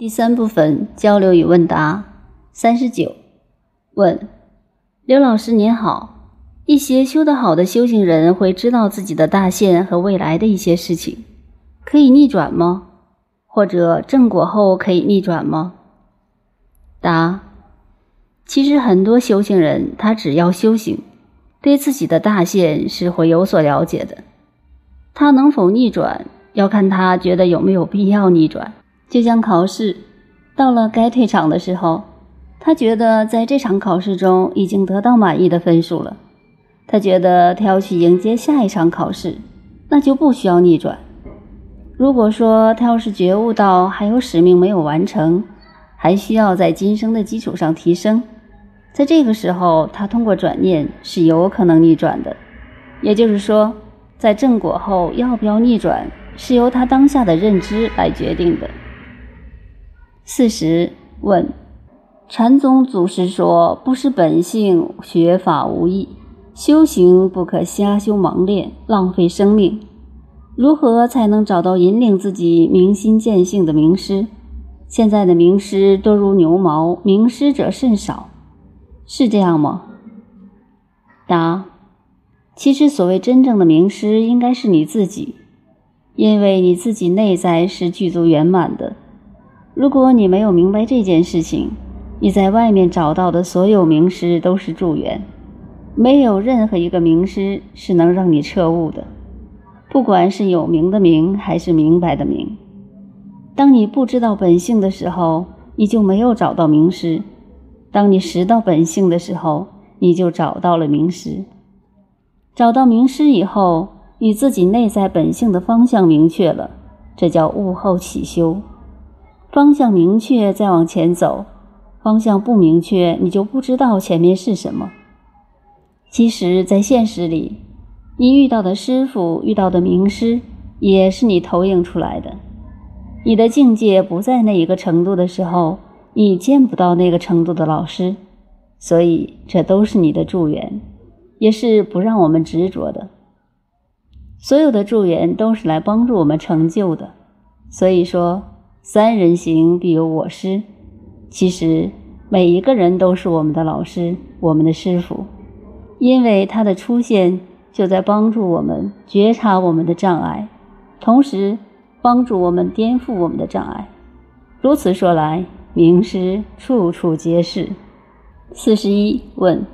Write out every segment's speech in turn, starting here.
第三部分交流与问答三十九问刘老师您好，一些修得好的修行人会知道自己的大限和未来的一些事情，可以逆转吗？或者正果后可以逆转吗？答：其实很多修行人他只要修行，对自己的大限是会有所了解的。他能否逆转，要看他觉得有没有必要逆转。就像考试，到了该退场的时候，他觉得在这场考试中已经得到满意的分数了，他觉得他要去迎接下一场考试，那就不需要逆转。如果说他要是觉悟到还有使命没有完成，还需要在今生的基础上提升，在这个时候，他通过转念是有可能逆转的。也就是说，在正果后要不要逆转，是由他当下的认知来决定的。四十问，禅宗祖师说：“不失本性，学法无益，修行不可瞎修盲练，浪费生命。如何才能找到引领自己明心见性的名师？现在的名师多如牛毛，名师者甚少，是这样吗？”答：其实所谓真正的名师，应该是你自己，因为你自己内在是具足圆满的。如果你没有明白这件事情，你在外面找到的所有名师都是助缘，没有任何一个名师是能让你彻悟的。不管是有名的名，还是明白的明，当你不知道本性的时候，你就没有找到名师；当你识到本性的时候，你就找到了名师。找到名师以后，你自己内在本性的方向明确了，这叫悟后起修。方向明确，再往前走；方向不明确，你就不知道前面是什么。其实，在现实里，你遇到的师傅、遇到的名师，也是你投影出来的。你的境界不在那一个程度的时候，你见不到那个程度的老师，所以这都是你的助缘，也是不让我们执着的。所有的助缘都是来帮助我们成就的，所以说。三人行，必有我师。其实每一个人都是我们的老师，我们的师傅，因为他的出现就在帮助我们觉察我们的障碍，同时帮助我们颠覆我们的障碍。如此说来，名师处处皆是。四十一问：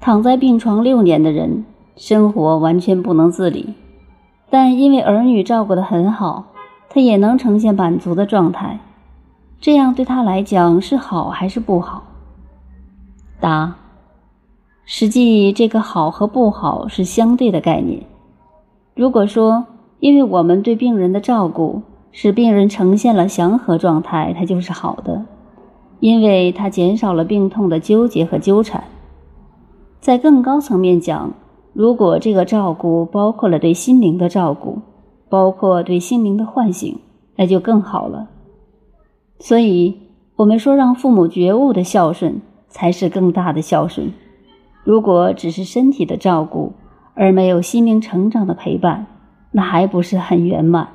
躺在病床六年的人，生活完全不能自理，但因为儿女照顾得很好。他也能呈现满足的状态，这样对他来讲是好还是不好？答：实际这个好和不好是相对的概念。如果说因为我们对病人的照顾使病人呈现了祥和状态，它就是好的，因为它减少了病痛的纠结和纠缠。在更高层面讲，如果这个照顾包括了对心灵的照顾。包括对心灵的唤醒，那就更好了。所以，我们说让父母觉悟的孝顺才是更大的孝顺。如果只是身体的照顾，而没有心灵成长的陪伴，那还不是很圆满。